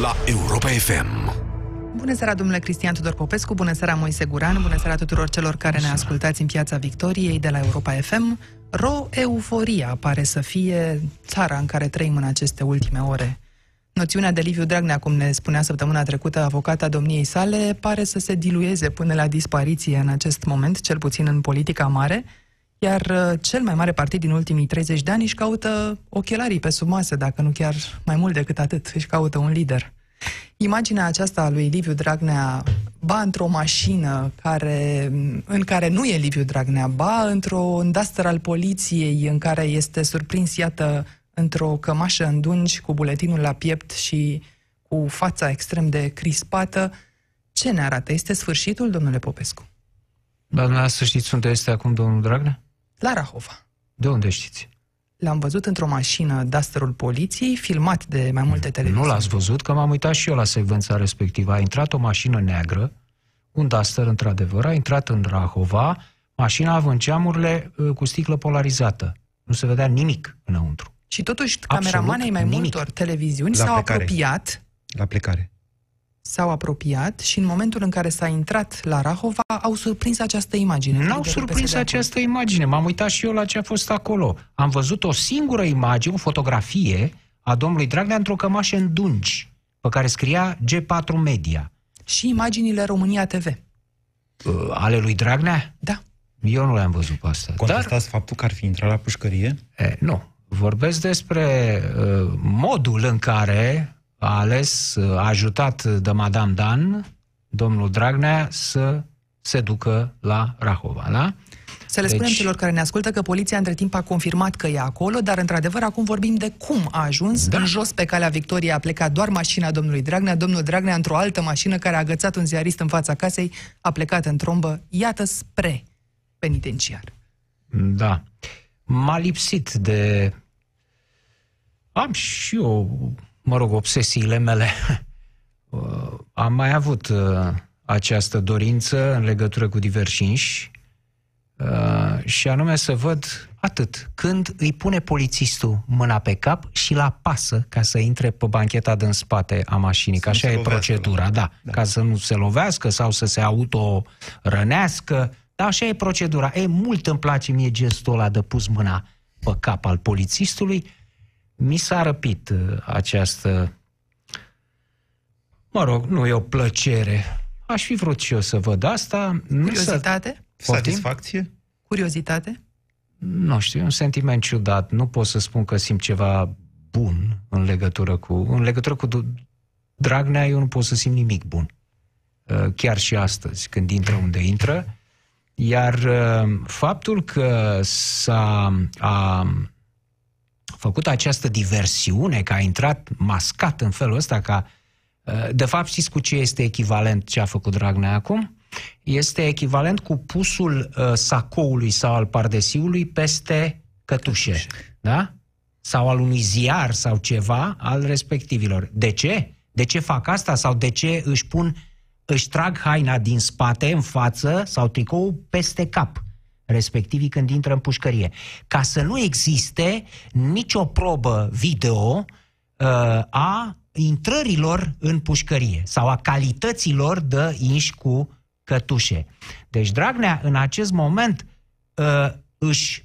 la Europa FM. Bună seara, domnule Cristian Tudor Popescu, bună seara, Moise Guran, bună seara tuturor celor care ne ascultați în Piața Victoriei de la Europa FM. Ro-euforia pare să fie țara în care trăim în aceste ultime ore. Noțiunea de Liviu Dragnea, cum ne spunea săptămâna trecută avocata domniei sale, pare să se dilueze până la dispariție în acest moment, cel puțin în politica mare, iar uh, cel mai mare partid din ultimii 30 de ani își caută ochelarii pe sub masă, dacă nu chiar mai mult decât atât, își caută un lider. Imaginea aceasta a lui Liviu Dragnea, ba într-o mașină care, în care nu e Liviu Dragnea, ba într-o duster al poliției în care este surprins, iată, într-o cămașă în dungi cu buletinul la piept și cu fața extrem de crispată, ce ne arată? Este sfârșitul, domnule Popescu? Dar să știți unde este acum domnul Dragnea? La Rahova. De unde știți? L-am văzut într-o mașină Dusterul poliției, filmat de mai multe televiziuni. Nu l-ați văzut, că m-am uitat și eu la secvența respectivă. A intrat o mașină neagră, un Duster, într-adevăr, a intrat în Rahova, mașina având geamurile uh, cu sticlă polarizată. Nu se vedea nimic înăuntru. Și totuși, cameramanii mai nimic. multor televiziuni La s-au plecare. apropiat La plecare. S-au apropiat și în momentul în care s-a intrat la Rahova au surprins această imagine. N-au Liderul surprins PSD acolo. această imagine. M-am uitat și eu la ce a fost acolo. Am văzut o singură imagine, o fotografie a domnului Dragnea într-o cămașă în dungi, pe care scria G4 Media. Și imaginile România TV. Uh, Ale lui Dragnea? Da. Eu nu le-am văzut pe astea. Dar Contestați faptul că ar fi intrat la pușcărie? E, nu. Vorbesc despre uh, modul în care a ales, uh, a ajutat de Madame Dan, domnul Dragnea, să se ducă la Rahova, da? Să le Deci- spunem celor care ne ascultă că poliția între timp a confirmat că e acolo, dar într-adevăr acum vorbim de cum a ajuns. Da. În jos pe calea Victoriei a plecat doar mașina domnului Dragnea, domnul Dragnea într-o altă mașină care a agățat un ziarist în fața casei, a plecat în trombă, iată spre penitenciar. Da. M-a lipsit de... Am și eu, mă rog, obsesiile mele. Uh, Am mai avut uh, această dorință în legătură cu diversinși uh, și anume să văd atât. Când îi pune polițistul mâna pe cap și la pasă ca să intre pe bancheta din spate a mașinii, că Să nu așa se e lovească, procedura, da, Da. ca să nu se lovească sau să se auto-rănească, dar așa e procedura. E, mult îmi place mie gestul ăla de pus mâna pe cap al polițistului. Mi s-a răpit uh, această Mă rog, nu e o plăcere. Aș fi vrut și eu să văd asta. Nu, să, Curiozitate? Poftim? Satisfacție? Curiozitate? nu știu, e un sentiment ciudat. Nu pot să spun că simt ceva bun în legătură cu... În legătură cu Du- Dragnea, eu nu pot să simt nimic bun. Uh, Chiar și astăzi, când intră unde intră. Iar uh, faptul că s-a a făcut această diversiune, că a intrat mascat în felul ăsta, ca Uh, De fapt, știți cu ce este echivalent ce a făcut Dragnea acum? Este echivalent cu pusul uh, sacoului sau al pardesiului peste cătușe. Da? Sau al unui ziar sau ceva al respectivilor. De ce? De ce fac asta? Sau de ce își pun, își trag haina din spate, în față, sau tricou peste cap? Respectivii când intră în pușcărie. Ca să nu existe nicio probă video uh, a intrărilor în pușcărie sau a calităților de inși cu cătușe. Deci Dragnea în acest moment uh, își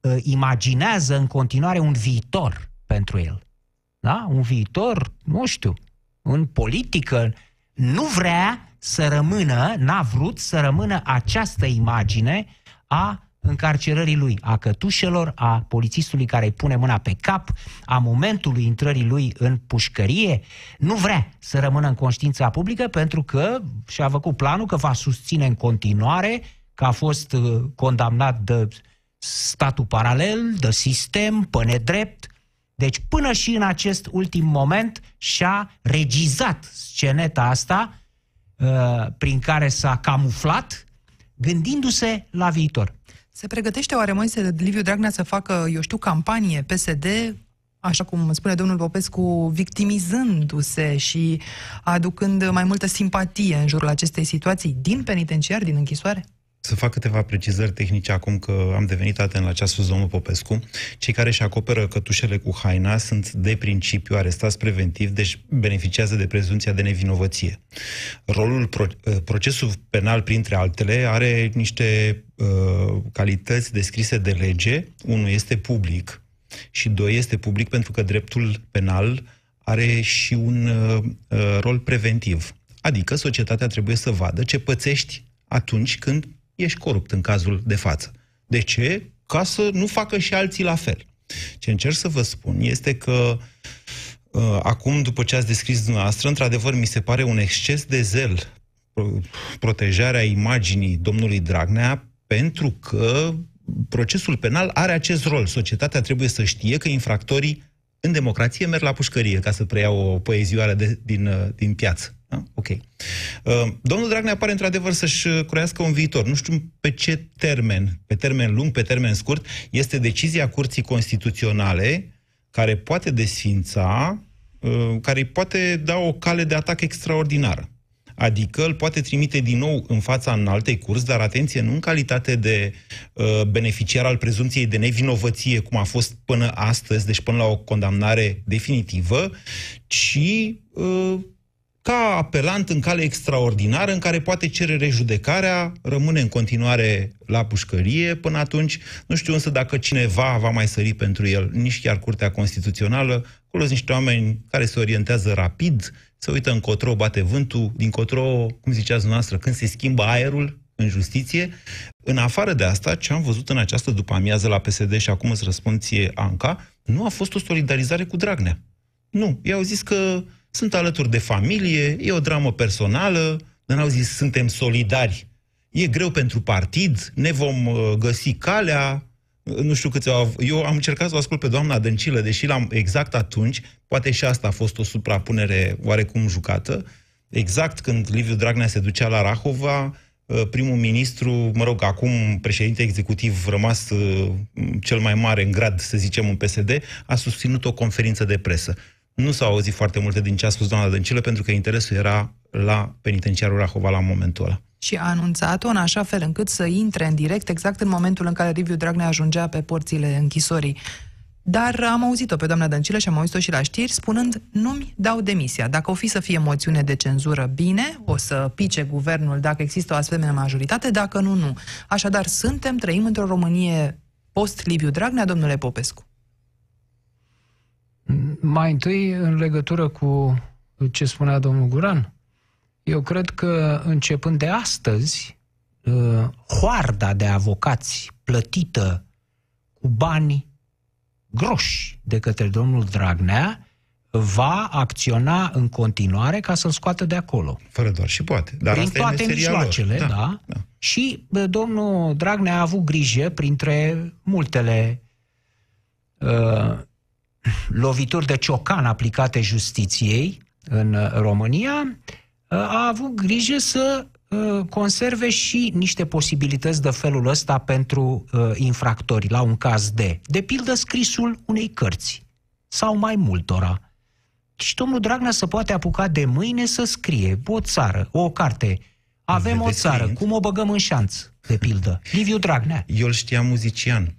uh, imaginează în continuare un viitor pentru el. Da? Un viitor, nu știu, în politică. Nu vrea să rămână, n-a vrut să rămână această imagine a încarcerării lui, a cătușelor, a polițistului care îi pune mâna pe cap, a momentului intrării lui în pușcărie. Nu vrea să rămână în conștiința publică pentru că și-a făcut planul că va susține în continuare că a fost uh, condamnat de statul paralel, de sistem, pe nedrept. Deci până și în acest ultim moment și-a regizat sceneta asta uh, prin care s-a camuflat, gândindu-se la viitor. Se pregătește oare Moise Liviu Dragnea să facă, eu știu, campanie PSD, așa cum spune domnul Popescu, victimizându-se și aducând mai multă simpatie în jurul acestei situații din penitenciar, din închisoare? Să fac câteva precizări tehnice acum că am devenit atent la ce a spus domnul Popescu. Cei care își acoperă cătușele cu haina sunt de principiu arestați preventiv, deci beneficiază de prezumția de nevinovăție. Rolul, pro, uh, procesul penal, printre altele, are niște uh, calități descrise de lege. Unul este public și doi este public pentru că dreptul penal are și un uh, uh rol preventiv. Adică societatea trebuie să vadă ce pățești atunci când ești corupt în cazul de față. De ce? Ca să nu facă și alții la fel. Ce încerc să vă spun este că uh, acum, după ce ați descris dumneavoastră, într-adevăr, mi se pare un exces de zel protejarea imaginii domnului Dragnea, pentru că procesul penal are acest rol. Societatea trebuie să știe că infractorii în democrație merg la pușcărie, ca să preiau o poezioară de, din, uh, din piață. Da? Ok. Uh, domnul Dragnea pare într-adevăr să-și croiască un viitor. Nu știu pe ce termen, pe termen lung, pe termen scurt, este decizia Curții Constituționale care poate desfința, uh, care poate da o cale de atac extraordinară. Adică îl poate trimite din nou în fața în altei curs, dar atenție, nu în calitate de uh, beneficiar al prezumției de nevinovăție, cum a fost până astăzi, deci până la o condamnare definitivă, ci uh, ca apelant în cale extraordinară în care poate cere rejudecarea, rămâne în continuare la pușcărie până atunci. Nu știu însă dacă cineva va mai sări pentru el, nici chiar Curtea Constituțională. Acolo sunt niște oameni care se orientează rapid, se uită încotro, bate vântul, dincotro, cum ziceați dumneavoastră, când se schimbă aerul în justiție. În afară de asta, ce am văzut în această după amiază la PSD și acum îți răspund ție, Anca, nu a fost o solidarizare cu Dragnea. Nu, ei au zis că sunt alături de familie, e o dramă personală, dar n-au zis suntem solidari. E greu pentru partid, ne vom uh, găsi calea, nu știu câți au... Eu am încercat să o ascult pe doamna Dăncilă, deși l-am exact atunci, poate și asta a fost o suprapunere oarecum jucată, exact când Liviu Dragnea se ducea la Rahova, uh, primul ministru, mă rog, acum președinte executiv rămas uh, cel mai mare în grad, să zicem, în PSD, a susținut o conferință de presă. Nu s-au auzit foarte multe din ce a spus doamna Dăncilă, pentru că interesul era la penitenciarul Rahova la momentul ăla. Și a anunțat-o în așa fel încât să intre în direct exact în momentul în care Liviu Dragnea ajungea pe porțile închisorii. Dar am auzit-o pe doamna Dăncilă și am auzit-o și la știri spunând nu-mi dau demisia. Dacă o fi să fie moțiune de cenzură, bine, o să pice guvernul dacă există o asemenea majoritate, dacă nu, nu. Așadar, suntem, trăim într-o Românie post-Liviu Dragnea, domnule Popescu. Mai întâi, în legătură cu ce spunea domnul Guran, eu cred că începând de astăzi, uh, hoarda de avocați plătită cu bani groși de către domnul Dragnea va acționa în continuare ca să-l scoată de acolo. Fără doar și poate. Dar Prin asta toate mijloacele, da, da. da. Și domnul Dragnea a avut grijă, printre multele uh, lovituri de ciocan aplicate justiției în uh, România, uh, a avut grijă să uh, conserve și niște posibilități de felul ăsta pentru infractori, la un caz de, de pildă, scrisul unei cărți sau mai multora. Și domnul Dragnea să poate apuca de mâine să scrie o țară, o carte. Avem o țară, cum o băgăm în șanț, de pildă. Liviu Dragnea. Eu îl știam muzician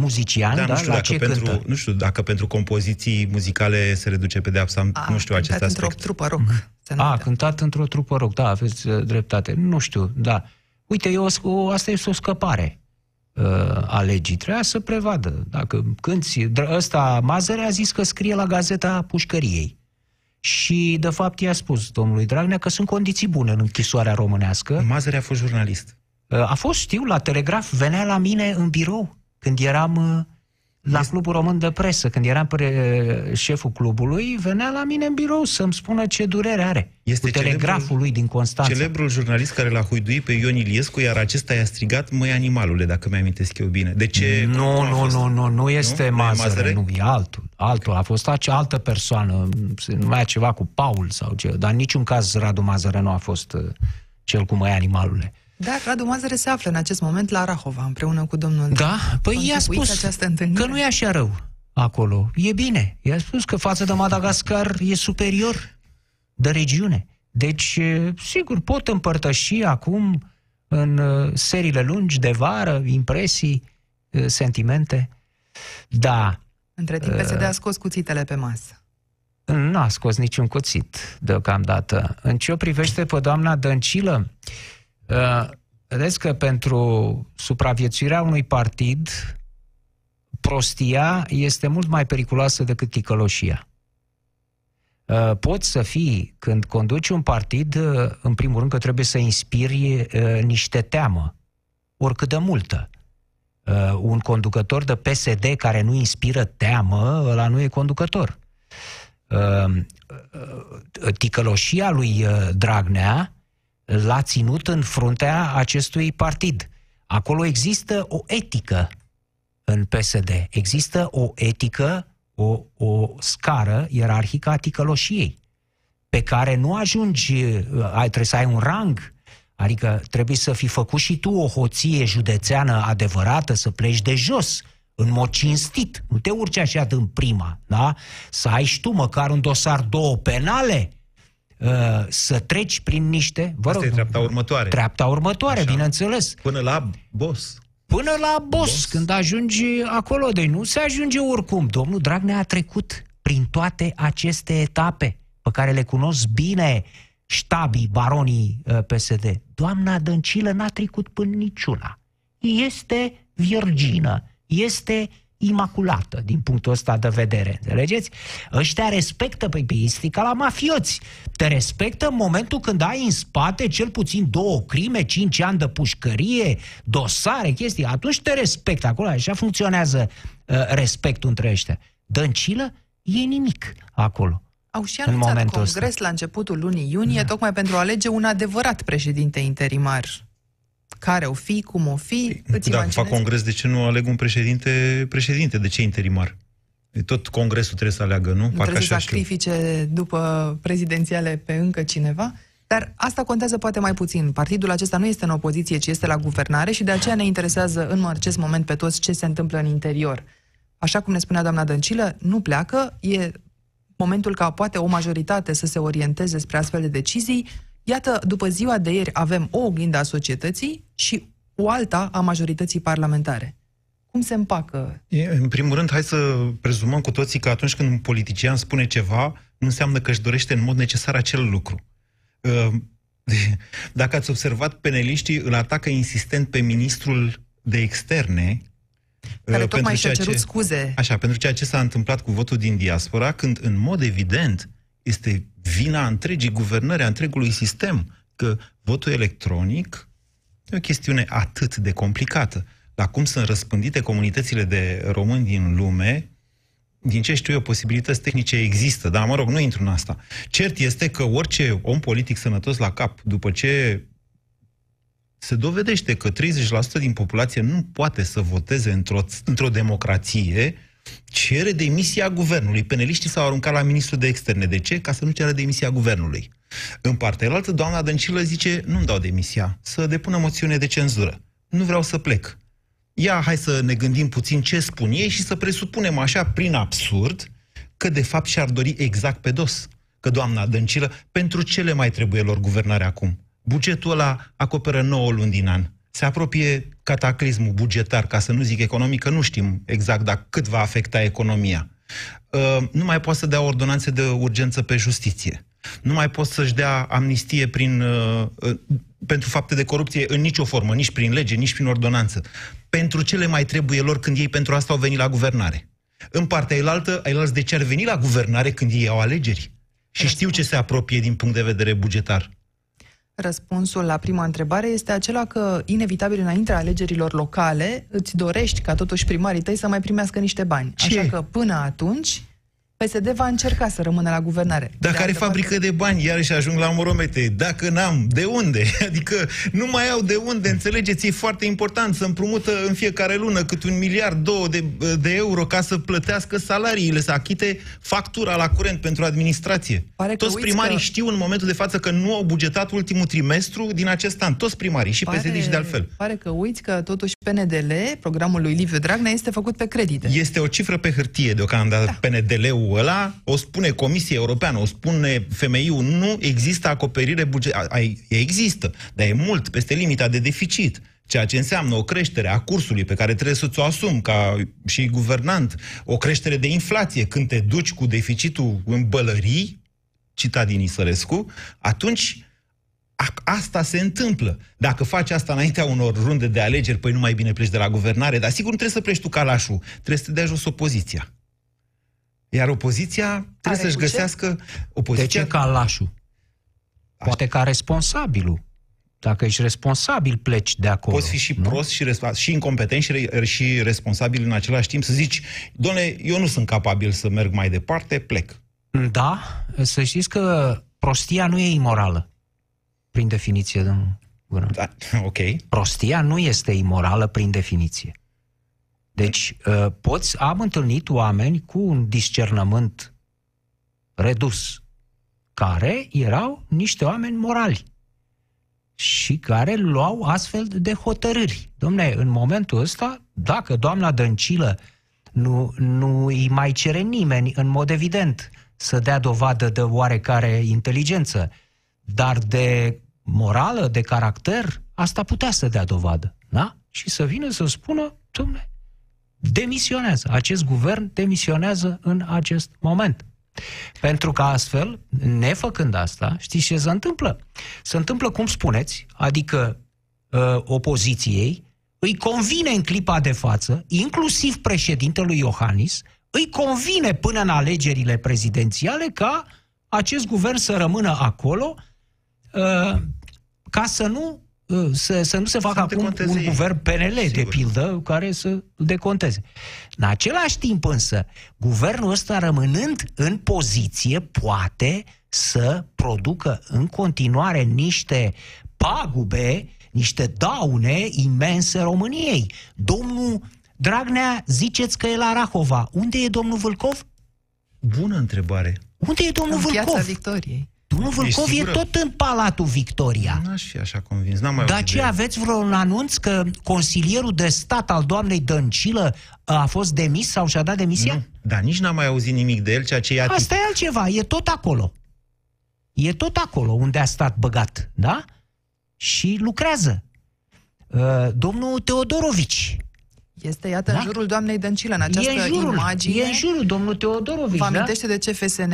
muzician, da, da? Nu știu, la dacă ce pentru, cântă? Nu știu dacă pentru compoziții muzicale se reduce pedeapsa, A, nu știu acest aspect. într-o trupă rock. Mm-hmm. A, cântat într-o trupă rock, da, aveți uh, dreptate. Nu știu, da. Uite, eu, o, asta este o scăpare uh, a legii. Trebuia să prevadă. Dacă cânti, ăsta, Mazăre a zis că scrie la gazeta pușcăriei. Și, de fapt, i-a spus domnului Dragnea că sunt condiții bune în închisoarea românească. Mazăre a fost jurnalist. Uh, a fost, știu, la telegraf, venea la mine în birou când eram uh, la este... Clubul Român de Presă, când eram pre... șeful clubului, venea la mine în birou să-mi spună ce durere are. Este cu telegraful celebrul, lui din Constanța. Celebrul jurnalist care l-a huiduit pe Ion Iliescu, iar acesta i-a strigat, măi animalule, dacă mi-amintesc eu bine. De ce? Nu, nu, nu, nu, nu este nu? Mazăre, nu, e altul. Altul, a fost acea altă persoană, nu mai ceva cu Paul sau ce, dar în niciun caz Radu Mazăre nu a fost uh, cel cu măi animalule. Dar Radu Mazăre se află în acest moment la Rahova, împreună cu domnul... Da? Păi i-a spus că nu e așa rău acolo. E bine. I-a spus că față de Madagascar e superior de regiune. Deci, sigur, pot împărtăși acum în uh, seriile lungi de vară, impresii, uh, sentimente. Da. Între timp, PSD a scos cuțitele pe masă. Nu a scos niciun cuțit deocamdată. În ce o privește pe doamna Dăncilă, vedeți că pentru supraviețuirea unui partid, prostia este mult mai periculoasă decât ticăloșia. Uh, poți să fii, când conduci un partid, uh, în primul rând că trebuie să inspiri uh, niște teamă, oricât de multă. Un conducător de PSD care nu inspiră teamă, ăla nu e conducător. Ticăloșia lui Dragnea l-a ținut în fruntea acestui partid. Acolo există o etică în PSD. Există o etică o, o scară ierarhică a ticăloșiei, pe care nu ajungi, ai, trebuie să ai un rang, adică trebuie să fi făcut și tu o hoție județeană adevărată, să pleci de jos, în mod cinstit, nu te urci așa în prima, da? Să ai și tu măcar un dosar două penale, uh, să treci prin niște... Vă rog, Asta e treapta următoare. Treapta următoare, Așa. bineînțeles. Până la boss. Până la boss, boss, când ajungi acolo, de nu se ajunge oricum. Domnul Dragnea a trecut prin toate aceste etape pe care le cunosc bine ștabii, baronii uh, PSD. Doamna Dăncilă n-a trecut până niciuna. Este virgină, este imaculată din punctul ăsta de vedere. Înțelegeți? Ăștia respectă, pe păi, este ca la mafioți. Te respectă în momentul când ai în spate cel puțin două crime, cinci ani de pușcărie, dosare, chestii. Atunci te respectă. Acolo așa funcționează uh, respectul între ăștia. Dăncilă e nimic acolo. Au și anunțat congres ăsta. la începutul lunii iunie, da. tocmai pentru a alege un adevărat președinte interimar care o fi, cum o fi, păi, îți Dacă fac congres, de ce nu aleg un președinte, președinte? De ce interimar? Tot congresul trebuie să aleagă, nu? nu Parcă trebuie să sacrifice știu. după prezidențiale pe încă cineva? Dar asta contează poate mai puțin. Partidul acesta nu este în opoziție, ci este la guvernare și de aceea ne interesează în acest moment pe toți ce se întâmplă în interior. Așa cum ne spunea doamna Dăncilă, nu pleacă, e momentul ca poate o majoritate să se orienteze spre astfel de decizii, Iată, după ziua de ieri avem o oglindă a societății și o alta a majorității parlamentare. Cum se împacă? E, în primul rând, hai să prezumăm cu toții că atunci când un politician spune ceva, nu înseamnă că își dorește în mod necesar acel lucru. Ă, dacă ați observat, peneliștii îl atacă insistent pe ministrul de externe care ă, tocmai și-a cerut ce, scuze. Așa, pentru ceea ce s-a întâmplat cu votul din diaspora, când, în mod evident, este vina întregii guvernări, a întregului sistem, că votul electronic e o chestiune atât de complicată. La cum sunt răspândite comunitățile de români din lume, din ce știu eu, posibilități tehnice există, dar mă rog, nu intru în asta. Cert este că orice om politic sănătos la cap, după ce se dovedește că 30% din populație nu poate să voteze într-o, într-o democrație, cere demisia guvernului. Peneliștii s-au aruncat la ministrul de externe. De ce? Ca să nu ceară demisia guvernului. În partea altă, doamna Dăncilă zice, nu-mi dau demisia, să depună moțiune de cenzură. Nu vreau să plec. Ia, hai să ne gândim puțin ce spun ei și să presupunem așa, prin absurd, că de fapt și-ar dori exact pe dos. Că doamna Dăncilă, pentru ce le mai trebuie lor guvernare acum? Bugetul ăla acoperă 9 luni din an se apropie cataclismul bugetar, ca să nu zic economic, că nu știm exact dacă cât va afecta economia. Uh, nu mai poate să dea ordonanțe de urgență pe justiție. Nu mai poate să-și dea amnistie prin, uh, uh, pentru fapte de corupție în nicio formă, nici prin lege, nici prin ordonanță. Pentru ce le mai trebuie lor când ei pentru asta au venit la guvernare? În partea elaltă, elalți de ce ar veni la guvernare când ei au alegeri? Și știu ce se apropie din punct de vedere bugetar. Răspunsul la prima întrebare este acela că, inevitabil, înaintea alegerilor locale, îți dorești ca totuși primarii tăi să mai primească niște bani. Ce? Așa că, până atunci, PSD va încerca să rămână la guvernare. Dacă de are fabrică parte... de bani, iarăși ajung la moromete. Dacă n-am, de unde? Adică nu mai au de unde, înțelegeți? E foarte important să împrumută în fiecare lună cât un miliard, două de, de euro ca să plătească salariile, să achite factura la curent pentru administrație. Pare Toți primarii că... știu în momentul de față că nu au bugetat ultimul trimestru din acest an. Toți primarii, și pare, PSD și de altfel. Pare că uiți că totuși PNDL, programul lui Liviu Dragnea, este făcut pe credite. Este o cifră pe hârtie deocamdată. Da. PNDL-ul CFM-ul ăla, o spune Comisia Europeană, o spune FMI-ul, nu există acoperire bugetară. Există, dar e mult peste limita de deficit ceea ce înseamnă o creștere a cursului pe care trebuie să-ți o asumi ca și guvernant, o creștere de inflație. Când te duci cu deficitul în bălării, citat din Isărescu, atunci asta se întâmplă. Dacă faci asta înaintea unor runde de alegeri, păi nu mai bine pleci de la guvernare, dar sigur nu trebuie să pleci tu calașul, trebuie să te dea jos opoziția. Iar opoziția trebuie să-și găsească... Opoziția... De ce calașul? Poate ca responsabilul. Dacă ești responsabil, pleci de acolo. Poți fi și nu? prost și, și incompetent și, re- și responsabil în același timp să zici, domnule, eu nu sunt capabil să merg mai departe, plec. Da, să știți că prostia nu e imorală, prin definiție. Bună. Da, ok. Prostia nu este imorală prin definiție. Deci, uh, poți, am întâlnit oameni cu un discernământ redus, care erau niște oameni morali și care luau astfel de hotărâri. Domne, în momentul ăsta, dacă doamna Dăncilă nu, nu îi mai cere nimeni, în mod evident, să dea dovadă de oarecare inteligență, dar de morală, de caracter, asta putea să dea dovadă. Da? Și să vină să spună, domne, demisionează. Acest guvern demisionează în acest moment. Pentru că astfel, nefăcând asta, știți ce se întâmplă? Se întâmplă cum spuneți, adică uh, opoziției, îi convine în clipa de față, inclusiv președintelui Iohannis, îi convine până în alegerile prezidențiale ca acest guvern să rămână acolo uh, ca să nu uh, să, să nu se facă acum un ei. guvern PNL, Sigur. de pildă, care să deconteze. În același timp însă, guvernul ăsta rămânând în poziție, poate să producă în continuare niște pagube, niște daune imense României. Domnul Dragnea, ziceți că e la Rahova. Unde e domnul Vâlcov? Bună întrebare. Unde e domnul în Vâlcov? Piața Victoriei. Domnul Vâlcov e tot în Palatul Victoria. Nu aș fi așa convins. N-am mai Dar ce, aveți vreun anunț că consilierul de stat al doamnei Dăncilă a fost demis sau și-a dat demisia? Nu, dar nici n-am mai auzit nimic de el, ceea ce e atic. Asta e altceva, e tot acolo. E tot acolo unde a stat băgat, da? Și lucrează. Uh, domnul Teodorovici, este, iată, da? în jurul doamnei Dăncilă, în această e în jurul, imagine. E în jurul, domnul Teodorovici, Vă amintește da? de CFSN?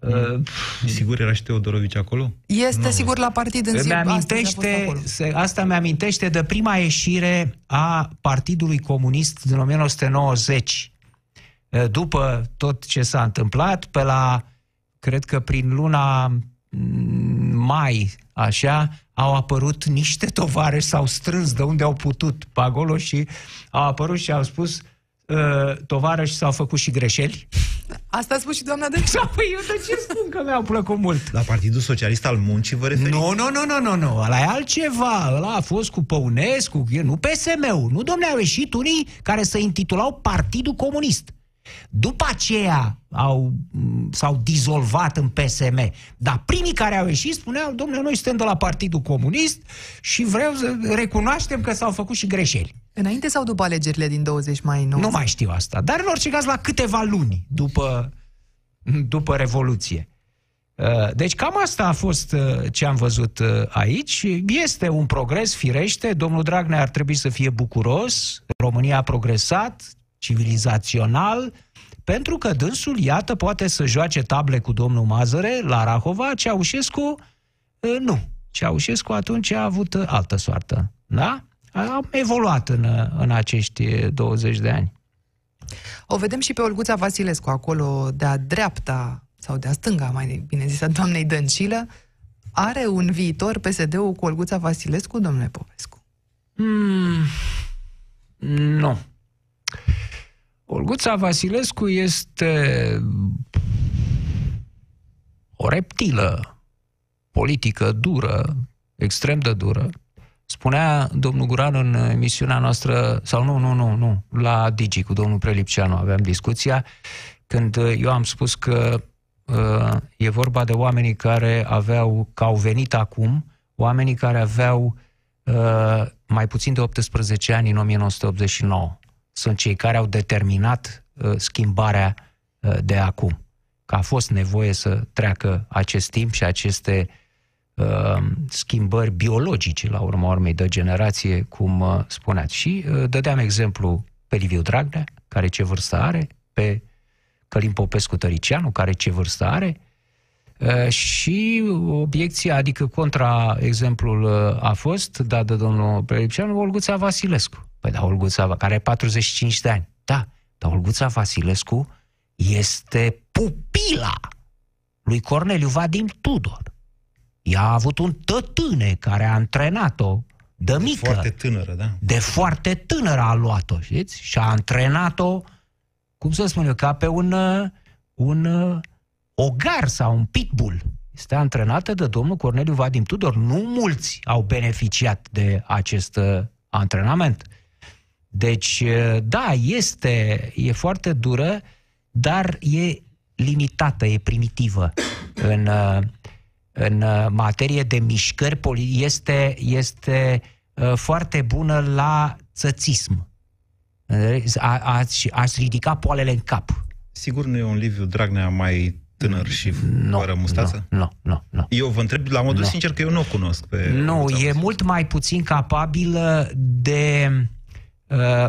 Uh, sigur era și Teodorovici acolo? Este no. sigur la partid în zi. Mi-amintește, asta mi-amintește de prima ieșire a Partidului Comunist din 1990. Uh, după tot ce s-a întâmplat, pe la, cred că prin luna mm, mai, așa, au apărut niște tovarăși, s-au strâns de unde au putut pe acolo și au apărut și au spus uh, tovarăși s-au făcut și greșeli. Asta a spus și doamna de Păi eu de ce spun că mi-au plăcut mult? La Partidul Socialist al Muncii vă referiți? Nu, nu, nu, nu, nu, nu. Ăla e altceva. Ăla a fost cu Păunescu, nu PSM-ul. Nu, domne, au ieșit unii care se intitulau Partidul Comunist. După aceea au, s-au dizolvat în PSM. Dar primii care au ieșit spuneau, domnule, noi suntem de la Partidul Comunist și vreau să recunoaștem că s-au făcut și greșeli. Înainte sau după alegerile din 20 mai 90? Nu mai știu asta, dar în orice caz la câteva luni după, după Revoluție. Uh, deci cam asta a fost uh, ce am văzut uh, aici. Este un progres, firește. Domnul Dragnea ar trebui să fie bucuros. România a progresat, civilizațional, pentru că dânsul, iată, poate să joace table cu domnul Mazăre la Rahova, Ceaușescu nu. Ceaușescu atunci a avut altă soartă. Da? Am evoluat în, în acești 20 de ani. O vedem și pe Olguța Vasilescu, acolo de-a dreapta, sau de-a stânga, mai bine zis, a doamnei Dăncilă. Are un viitor PSD-ul cu Olguța Vasilescu, domnule Popescu? Mm, nu. Olguța Vasilescu este o reptilă politică dură, extrem de dură. Spunea domnul Guran în emisiunea noastră, sau nu, nu, nu, nu, la Digi cu domnul Prelipceanu aveam discuția, când eu am spus că uh, e vorba de oamenii care aveau, că au venit acum, oamenii care aveau uh, mai puțin de 18 ani în 1989 sunt cei care au determinat uh, schimbarea de acum. Că a fost nevoie să treacă acest timp și aceste uh, schimbări biologice, la urma urmei, de generație, cum uh, spuneați. Și uh, dădeam exemplu pe Liviu Dragnea, care ce vârstă are, pe Călim Popescu Tăricianu, care ce vârstă are, uh, și obiecția, adică contra exemplul uh, a fost dat de domnul Prelipceanu, Olguța Vasilescu. Păi da, Olguța, care are 45 de ani. Da, dar Olguța Vasilescu este pupila lui Corneliu Vadim Tudor. Ea a avut un tătâne care a antrenat-o de mică. De foarte tânără, da. De foarte tânără a luat-o, știți? Și a antrenat-o, cum să spun eu, ca pe un, un ogar sau un pitbull. Este antrenată de domnul Corneliu Vadim Tudor. Nu mulți au beneficiat de acest antrenament. Deci, da, este, e foarte dură, dar e limitată, e primitivă în, în materie de mișcări. Este, este uh, foarte bună la țățism. Ați, ați ridica poalele în cap. Sigur nu e un Liviu Dragnea mai tânăr și no, fără mustață? Nu, no, nu, no, nu. Eu vă întreb la modul no. sincer că eu nu o cunosc. Pe nu, e mult mai puțin capabilă de uh,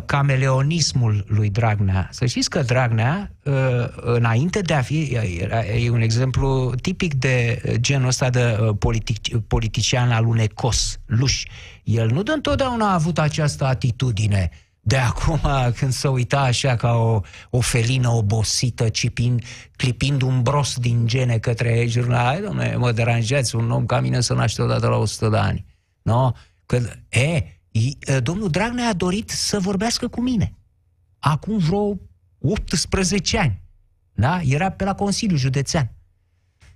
cameleonismul lui Dragnea. Să știți că Dragnea, uh, înainte de a fi, e un exemplu tipic de genul ăsta de uh, politic, politician alunecos, luș. El nu de întotdeauna a avut această atitudine de acum când se uita așa ca o, o felină obosită, cipind, clipind un bros din gene către jurnal, domnule, mă deranjați, un om ca mine să naște odată la 100 de ani. No? Că, e, domnul Dragnea a dorit să vorbească cu mine. Acum vreo 18 ani. Da? Era pe la Consiliul Județean.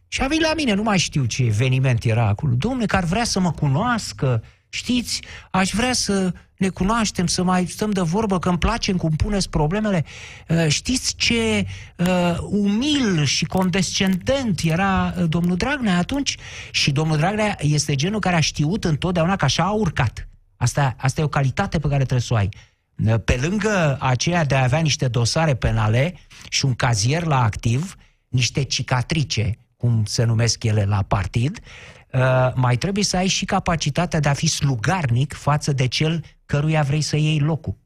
Și a venit la mine, nu mai știu ce eveniment era acolo. Domnule, că ar vrea să mă cunoască, știți, aș vrea să ne cunoaștem, să mai stăm de vorbă, că îmi place cum puneți problemele. Știți ce uh, umil și condescendent era domnul Dragnea atunci? Și domnul Dragnea este genul care a știut întotdeauna că așa a urcat. Asta, asta e o calitate pe care trebuie să o ai. Pe lângă aceea de a avea niște dosare penale și un cazier la activ, niște cicatrice, cum se numesc ele la partid, uh, mai trebuie să ai și capacitatea de a fi slugarnic față de cel căruia vrei să iei locul.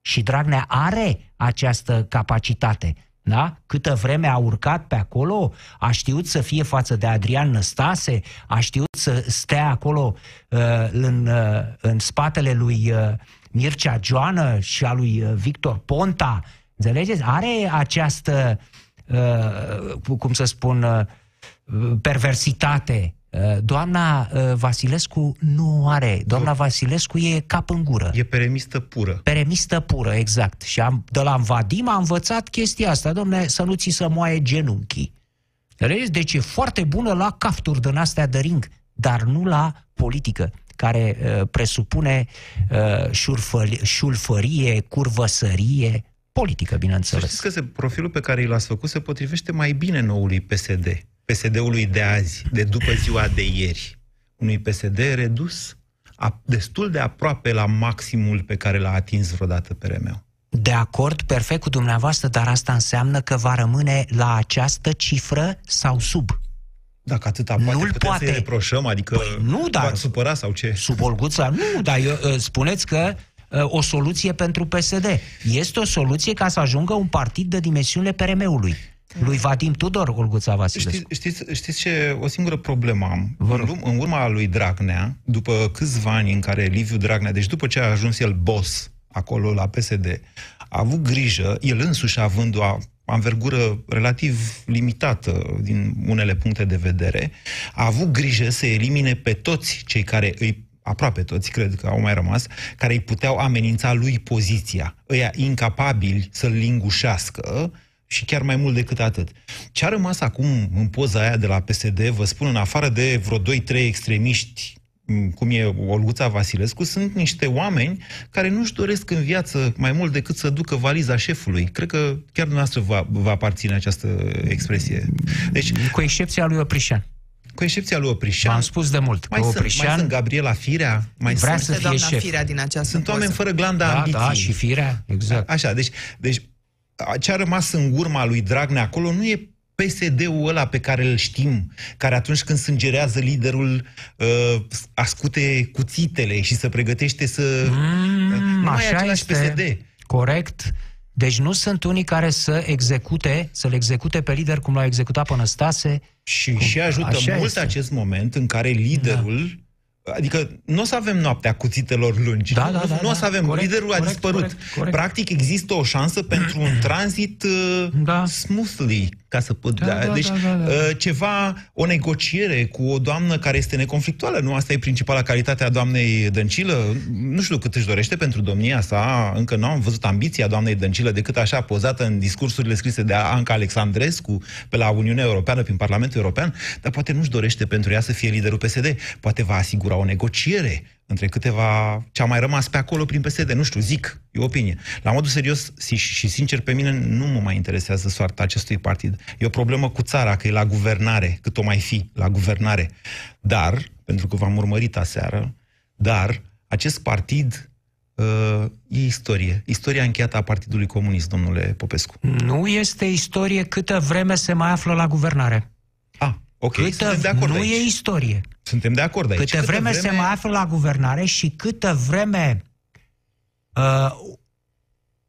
Și Dragnea are această capacitate. Da? Câtă vreme a urcat pe acolo, a știut să fie față de Adrian Năstase, a știut să stea acolo uh, în, uh, în spatele lui uh, Mircea Joană și a lui uh, Victor Ponta. Înțelegeți? Are această, uh, cum să spun, uh, perversitate Uh, doamna uh, Vasilescu nu are. Doamna Vasilescu e cap în gură. E peremistă pură. Peremistă pură, exact. Și am, de la Vadim am învățat chestia asta, domne, să nu ți să moaie genunchii. Deci e foarte bună la cafturi din astea de ring, dar nu la politică care uh, presupune uh, șurfări, șulfărie, curvăsărie, politică, bineînțeles. Să știți că se, profilul pe care l-ați făcut se potrivește mai bine noului PSD. PSD-ului de azi, de după ziua de ieri. Unui PSD redus a, destul de aproape la maximul pe care l-a atins vreodată PRM-ul. De acord, perfect cu dumneavoastră, dar asta înseamnă că va rămâne la această cifră sau sub. Dacă atâta poate, Nu-l putem poate. să reproșăm, adică păi nu, dar, v-ați supăra sau ce? Sub Olguța? Nu, dar eu, ă, spuneți că ă, o soluție pentru PSD. Este o soluție ca să ajungă un partid de dimensiunile PRM-ului lui Vadim Tudor, Olguța Vasilescu. Știți, știți, știți ce? O singură problemă am. În, în urma lui Dragnea, după câțiva ani în care Liviu Dragnea, deci după ce a ajuns el boss acolo la PSD, a avut grijă, el însuși având o anvergură relativ limitată din unele puncte de vedere, a avut grijă să elimine pe toți cei care îi aproape toți, cred că au mai rămas, care îi puteau amenința lui poziția, ăia incapabili să-l lingușească, și chiar mai mult decât atât. Ce a rămas acum în poza aia de la PSD, vă spun, în afară de vreo 2-3 extremiști cum e Olguța Vasilescu, sunt niște oameni care nu-și doresc în viață mai mult decât să ducă valiza șefului. Cred că chiar dumneavoastră va, va aparține această expresie. Deci, cu excepția lui Oprișan. Cu excepția lui Oprișan. am spus de mult. Mai, sunt, Oprișan, mai sunt Gabriela Firea. Mai vrea sunt, să fie șef. Firea din această Sunt poză. oameni fără glanda da, ambiții. Da, și Firea, exact. Așa, deci, deci ce a rămas în urma lui Dragnea acolo nu e PSD-ul ăla pe care îl știm, care atunci când sângerează liderul uh, ascute cuțitele și se pregătește să... Mm, nu așa mai e este. PSD. Corect. Deci nu sunt unii care să execute, să-l execute pe lider cum l-au executat pe Năstase. Și, Cum? și ajută Așa mult este. acest moment în care liderul... Adică nu o să avem noaptea cuțitelor lungi. Da, nu, da, nu, da, nu o da. să avem. Corect, liderul a corect, dispărut. corect, corect. Practic există o șansă pentru un tranzit uh, Da. smoothly, ca să pot... Da, da, deci da, da, da. uh, ceva, o negociere cu o doamnă care este neconflictuală. Nu asta e principala calitate a doamnei Dăncilă. Nu știu cât își dorește pentru domnia sa. Încă nu am văzut ambiția doamnei Dăncilă decât așa pozată în discursurile scrise de Anca Alexandrescu pe la Uniunea Europeană, prin Parlamentul European, dar poate nu-și dorește pentru ea să fie liderul PSD. Poate va asigura o negociere între câteva ce a mai rămas pe acolo prin PSD. Nu știu, zic, e o opinie. La modul serios și, și sincer, pe mine nu mă mai interesează soarta acestui partid. E o problemă cu țara, că e la guvernare, cât o mai fi la guvernare. Dar, pentru că v-am urmărit aseară, dar acest partid uh, e istorie. Istoria încheiată a Partidului Comunist, domnule Popescu. Nu este istorie câtă vreme se mai află la guvernare. Ah, ok, Câtă, suntem de acord nu aici. e istorie. Suntem de acord aici. Câtă vreme, se mai află la guvernare și câtă vreme uh,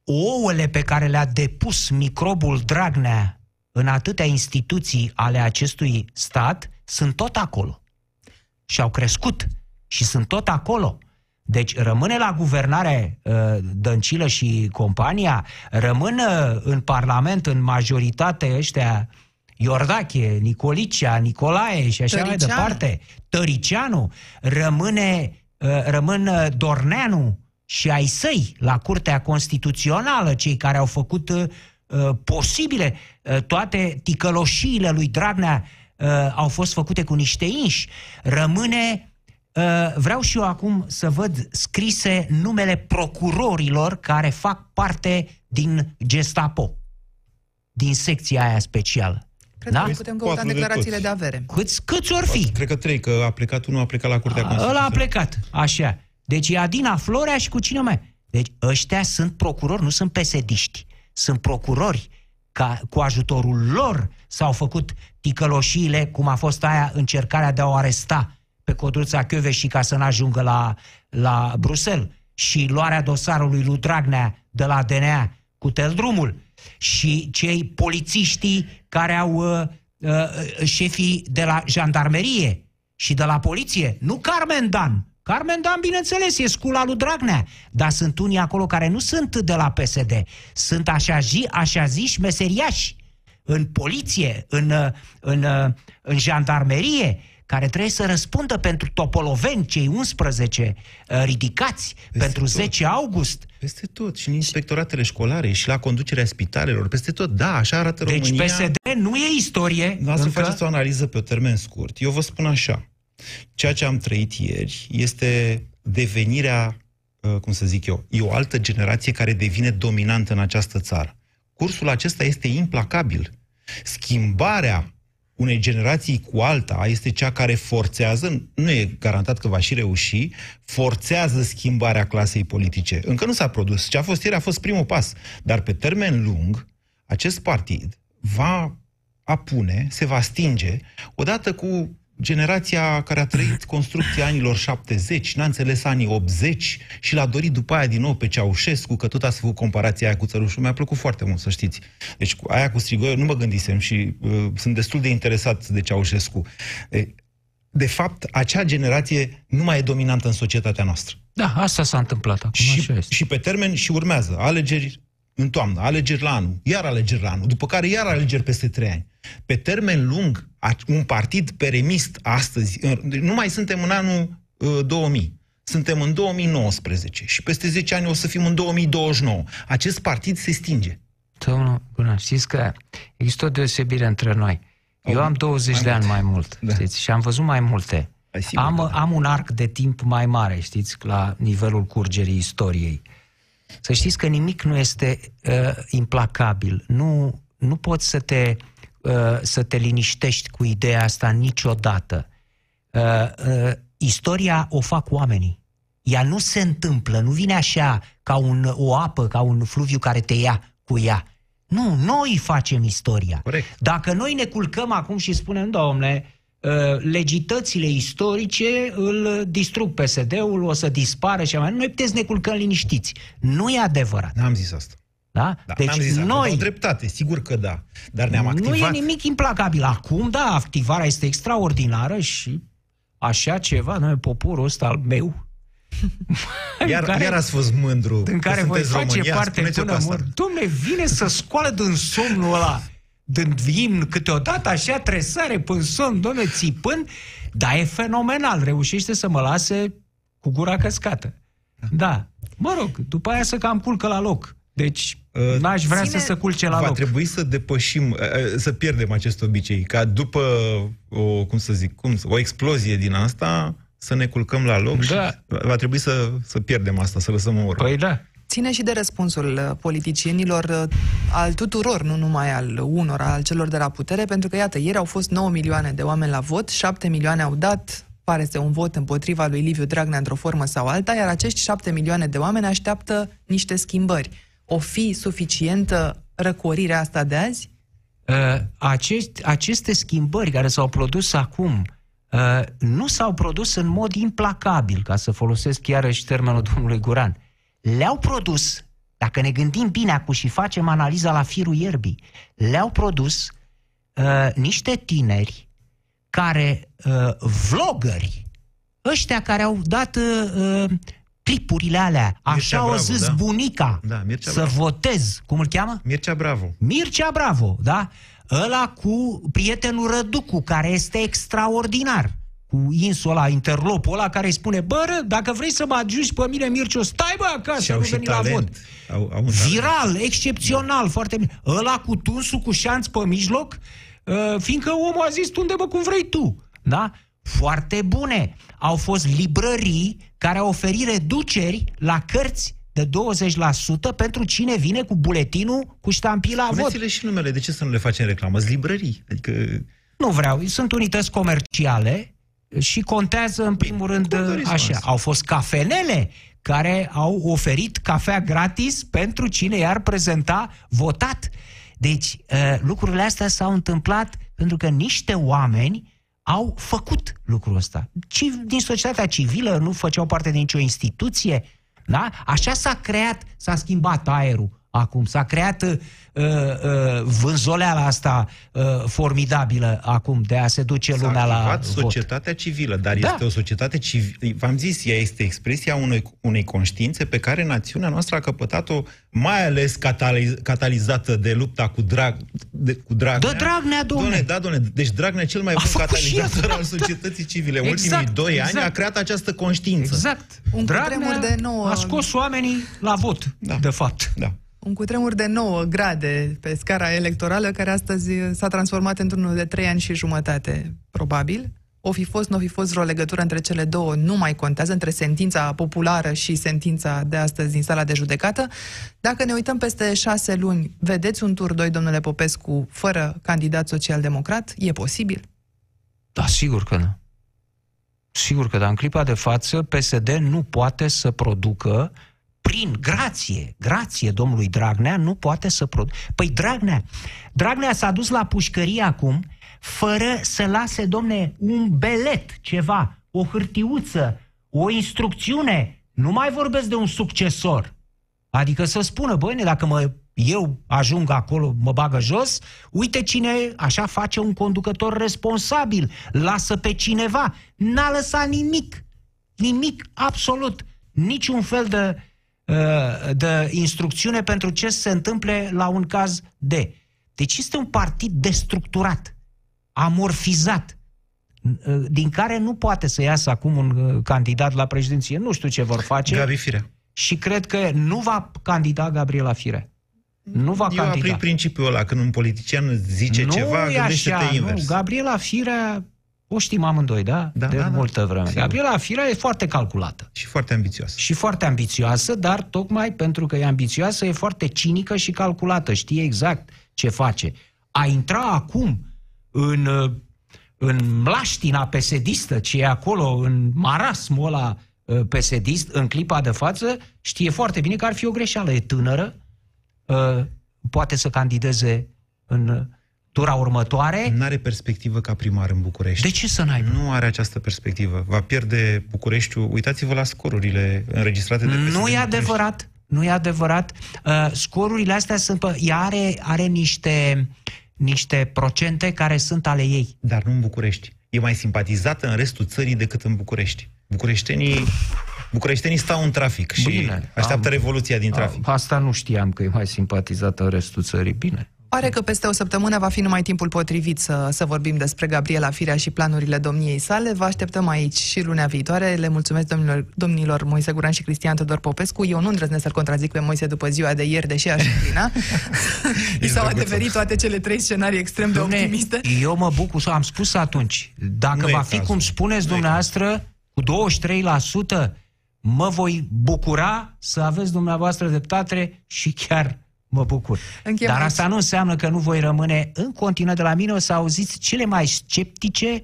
ouăle pe care le-a depus microbul Dragnea în atâtea instituții ale acestui stat sunt tot acolo. Și au crescut și sunt tot acolo. Deci rămâne la guvernare uh, Dăncilă și compania, rămân uh, în Parlament în majoritate ăștia Iordache, Nicolicea, Nicolae și așa mai Tăricianu. departe, Tăricianu, rămâne, uh, rămân uh, Dorneanu și ai săi la Curtea Constituțională, cei care au făcut uh, uh, posibile uh, toate ticăloșiile lui Dragnea uh, au fost făcute cu niște inși. Rămâne Uh, vreau și eu acum să văd scrise numele procurorilor care fac parte din Gestapo, din secția aia specială. Cred Da? că putem căuta în Patru de declarațiile toți. de avere. Câți, câți ori fi? Cred că trei, că a plecat unul, a plecat la Curtea A, Ăla a Constituțională. plecat, așa. Deci e Adina Florea și cu cine mai? Deci ăștia sunt procurori, nu sunt pesediști. Sunt procurori ca cu ajutorul lor s-au făcut ticăloșiile, cum a fost aia încercarea de a o aresta pe Codruța și ca să n-ajungă la, la Bruxelles și luarea dosarului lui Dragnea de la DNA cu teldrumul și cei polițiștii care au uh, uh, șefii de la jandarmerie și de la poliție, nu Carmen Dan. Carmen Dan, bineînțeles, e scula lui Dragnea, dar sunt unii acolo care nu sunt de la PSD, sunt așa, zi, așa ziși meseriași. În poliție, în, uh, în, uh, în jandarmerie, care trebuie să răspundă pentru topoloveni, cei 11 uh, ridicați, pentru tot. 10 august. Peste tot, și în inspectoratele școlare, și la conducerea spitalelor, peste tot. Da, așa arată Deci România. PSD nu e istorie. Nu să încă. faceți o analiză pe termen scurt. Eu vă spun așa. Ceea ce am trăit ieri este devenirea, uh, cum să zic eu, e o altă generație care devine dominantă în această țară. Cursul acesta este implacabil. Schimbarea unei generații cu alta este cea care forțează, nu e garantat că va și reuși, forțează schimbarea clasei politice. Încă nu s-a produs. Ce a fost ieri a fost primul pas. Dar pe termen lung, acest partid va apune, se va stinge, odată cu generația care a trăit construcția anilor 70, n-a înțeles anii 80 și l-a dorit după aia din nou pe Ceaușescu, că tot ați făcut comparația aia cu țărușul. Mi-a plăcut foarte mult, să știți. Deci cu aia cu Strigoi nu mă gândisem și uh, sunt destul de interesat de Ceaușescu. E, de fapt, acea generație nu mai e dominantă în societatea noastră. Da, asta s-a întâmplat acum, Și, așa este. și pe termen și urmează alegeri în toamnă, alegeri la anul, iar alegeri la anul, după care iar alegeri peste trei ani. Pe termen lung, a- un partid peremist astăzi, în- deci nu mai suntem în anul uh, 2000, suntem în 2019 și peste 10 ani o să fim în 2029. Acest partid se stinge. Domnul Bună, știți că există o deosebire între noi. Eu Au- am 20 mai de ani mult. mai mult, Da. știți, și am văzut mai multe. Ai sigur Am, că da. am un arc de timp mai mare, știți, la nivelul curgerii istoriei. Să știți că nimic nu este uh, implacabil. Nu, nu poți să te, uh, să te liniștești cu ideea asta niciodată. Uh, uh, istoria o fac oamenii. Ea nu se întâmplă, nu vine așa ca un, o apă, ca un fluviu care te ia cu ea. Nu, noi facem istoria. Corect. Dacă noi ne culcăm acum și spunem, domnule, uh, legitățile istorice îl distrug PSD-ul, o să dispară și mai. Noi puteți să ne culcăm liniștiți. Nu e adevărat. N-am zis asta. Da? Da, deci n-am zis asta. noi... Au dreptate, sigur că da. Dar ne-am activat. Nu e nimic implacabil. Acum, da, activarea este extraordinară și așa ceva, noi, poporul ăsta al meu, Iar, care- iar ați fost mândru în care voi sunteți face România, parte spuneți-o până pe asta. mor. Dom'le, vine să scoală din somnul ăla, din imn, câteodată așa tresare până somn, dom'le, țipând, dar e fenomenal, reușește să mă lase cu gura căscată. Da. Mă rog, după aia să cam culcă la loc. Deci, Uh, n-aș vrea ține- să se culce la Va loc. trebui să depășim, uh, uh, să pierdem acest obicei, ca după o, cum să zic, cum, să- o explozie din asta, să ne culcăm la loc Da. și va trebui să, să pierdem asta, să lăsăm o urmă. Păi da. Ține și de răspunsul uh, politicienilor, uh, al tuturor, nu numai al unor, al celor de la putere, pentru că, iată, ieri au fost 9 milioane de oameni la vot, 7 milioane au dat, pare să un vot împotriva lui Liviu Dragnea într-o formă sau alta, iar acești 7 milioane de oameni așteaptă niște schimbări. O fi suficientă răcorirea asta de azi? Uh, acești, aceste schimbări care s-au produs acum uh, nu s-au produs în mod implacabil, ca să folosesc iarăși termenul domnului Guran. Le-au produs, dacă ne gândim bine acum și facem analiza la firul ierbii, le-au produs uh, niște tineri care, uh, vloggeri, ăștia care au dat uh, uh, clipurile alea, așa au Bravo, zis da. bunica, Da, Mircea să Bravo. votez, cum îl cheamă? Mircea Bravo. Mircea Bravo, da? Ăla cu prietenul Răducu, care este extraordinar. Cu insul ăla, interlopul ăla care îi spune Bă, ră, dacă vrei să mă ajungi pe mine, Mircea, stai bă acasă, Și au nu și veni la vot. talent. Au, au un talent. Viral, excepțional, foarte bine. Ăla cu tunsul, cu șanț pe mijloc, uh, fiindcă omul a zis, unde mă cum vrei tu. Da? Foarte bune. Au fost librării care au oferit reduceri la cărți de 20% pentru cine vine cu buletinul cu ștampila vot. Spuneți-le și numele, de ce să nu le facem reclamă? Sunt librării. Adică Nu vreau, sunt unități comerciale și contează în primul rând cum doriți, așa. mă? Au fost cafenele care au oferit cafea gratis pentru cine i-ar prezenta votat. Deci uh, lucrurile astea s-au întâmplat pentru că niște oameni au făcut lucrul ăsta. Ci, din societatea civilă nu făceau parte din nicio instituție. Da? Așa s-a creat, s-a schimbat aerul acum, s-a creat uh, uh, vânzoleala asta uh, formidabilă acum de a se duce s-a lumea la activat vot. societatea civilă, dar Da. este o societate civilă. V-am zis, ea este expresia unei, unei conștiințe pe care națiunea noastră a căpătat-o, mai ales cataliz- catalizată de lupta cu, drag, de, cu Dragnea. De Dragnea, domne. Doamne, da, domne. Deci Dragnea, cel mai A bun făcut și catalizator el. al societății civile. În Exact, ultimii doi ani exact. a creat această conștiință. Exact. Un Dragnea cutremur de nouă- a scos oamenii la vot, Da. de fapt. Da. Un cutremur de 9 grade pe scara electorală, care astăzi s-a transformat într-unul de 3 ani și jumătate, probabil. O fi fost, nu o fi fost vreo legătură între cele două, nu mai contează, între sentința populară și sentința de astăzi din sala de judecată. Dacă ne uităm peste șase luni, vedeți un tur 2, domnule Popescu, fără candidat social-democrat? E posibil? Da, sigur că nu. Sigur că da. În clipa de față, PSD nu poate să producă prin grație, grație domnului Dragnea, nu poate să producă. Păi Dragnea, Dragnea s-a dus la pușcărie acum, fără să lase, domne, un belet, ceva, o hârtiuță, o instrucțiune. Nu mai vorbesc de un succesor. Adică să spună, băi, dacă mă, eu ajung acolo, mă bagă jos, uite cine așa face un conducător responsabil, lasă pe cineva. N-a lăsat nimic, nimic absolut, niciun fel de, uh, de instrucțiune pentru ce se întâmple la un caz de. Deci este un partid destructurat, amorfizat, uh, din care nu poate să iasă acum un uh, candidat la președinție. Nu știu ce vor face Gabi Firea. și cred că nu va candida Gabriela Firea. Nu va Eu candida. aplic principiul ăla, când un politician zice nu ceva, e gândește-te așa, invers. Nu. Gabriela Firea, o știm amândoi, da? Da, de da, da. multă vreme. Sigur. Gabriela Firea e foarte calculată Și foarte ambițios. și foarte ambițioasă, dar tocmai pentru că e ambițioasă, e foarte cinică și calculată. Știe exact ce face. A intra acum în, uh, în mlaștina pesedistă, ce e acolo, în marasmul ăla uh, pesedist, în clipa de față, știe foarte bine că ar fi o greșeală. E tânără, uh, poate să candideze în tura următoare. Nu are perspectivă ca primar în București. De ce să n-ai? Nu are această perspectivă. Va pierde Bucureștiul. Uitați-vă la scorurile înregistrate de Nu e adevărat. Nu e adevărat. Uh, scorurile astea sunt... Ea are, are niște, niște procente care sunt ale ei. Dar nu în București. E mai simpatizată în restul țării decât în București. Bucureștenii Bucureștenii stau în trafic și Bine, așteaptă am, revoluția din trafic. Asta nu știam că e mai simpatizată în restul țării. Bine. Pare că peste o săptămână va fi numai timpul potrivit să, să vorbim despre Gabriela Firea și planurile domniei sale. Vă așteptăm aici și lunea viitoare. Le mulțumesc domnilor, domnilor Moise Guran și Cristian Tudor Popescu. Eu nu îndrăznesc să-l contrazic pe Moise după ziua de ieri, deși aș înclina. I s-au adeverit toate cele trei scenarii extrem de Domne, optimiste. Eu mă bucur, am spus atunci, dacă nu va fi cum spuneți dumneavoastră, cu 23%, mă voi bucura să aveți dumneavoastră dreptate și chiar mă bucur. Încheiem Dar asta aici. nu înseamnă că nu voi rămâne în continuare de la mine, o să auziți cele mai sceptice,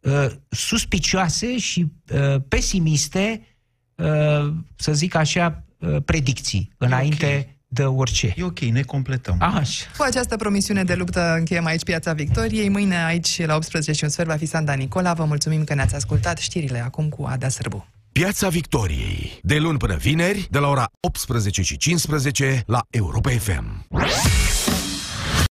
uh, suspicioase și uh, pesimiste, uh, să zic așa, uh, predicții înainte okay. de orice. E ok, ne completăm. Așa. Cu această promisiune de luptă încheiem aici Piața Victoriei. Mâine aici la 18 și un sfert va fi Sanda Nicola. Vă mulțumim că ne-ați ascultat știrile acum cu Ada Sârbu. Piața Victoriei. De luni până vineri, de la ora 18 și 15 la Europa FM.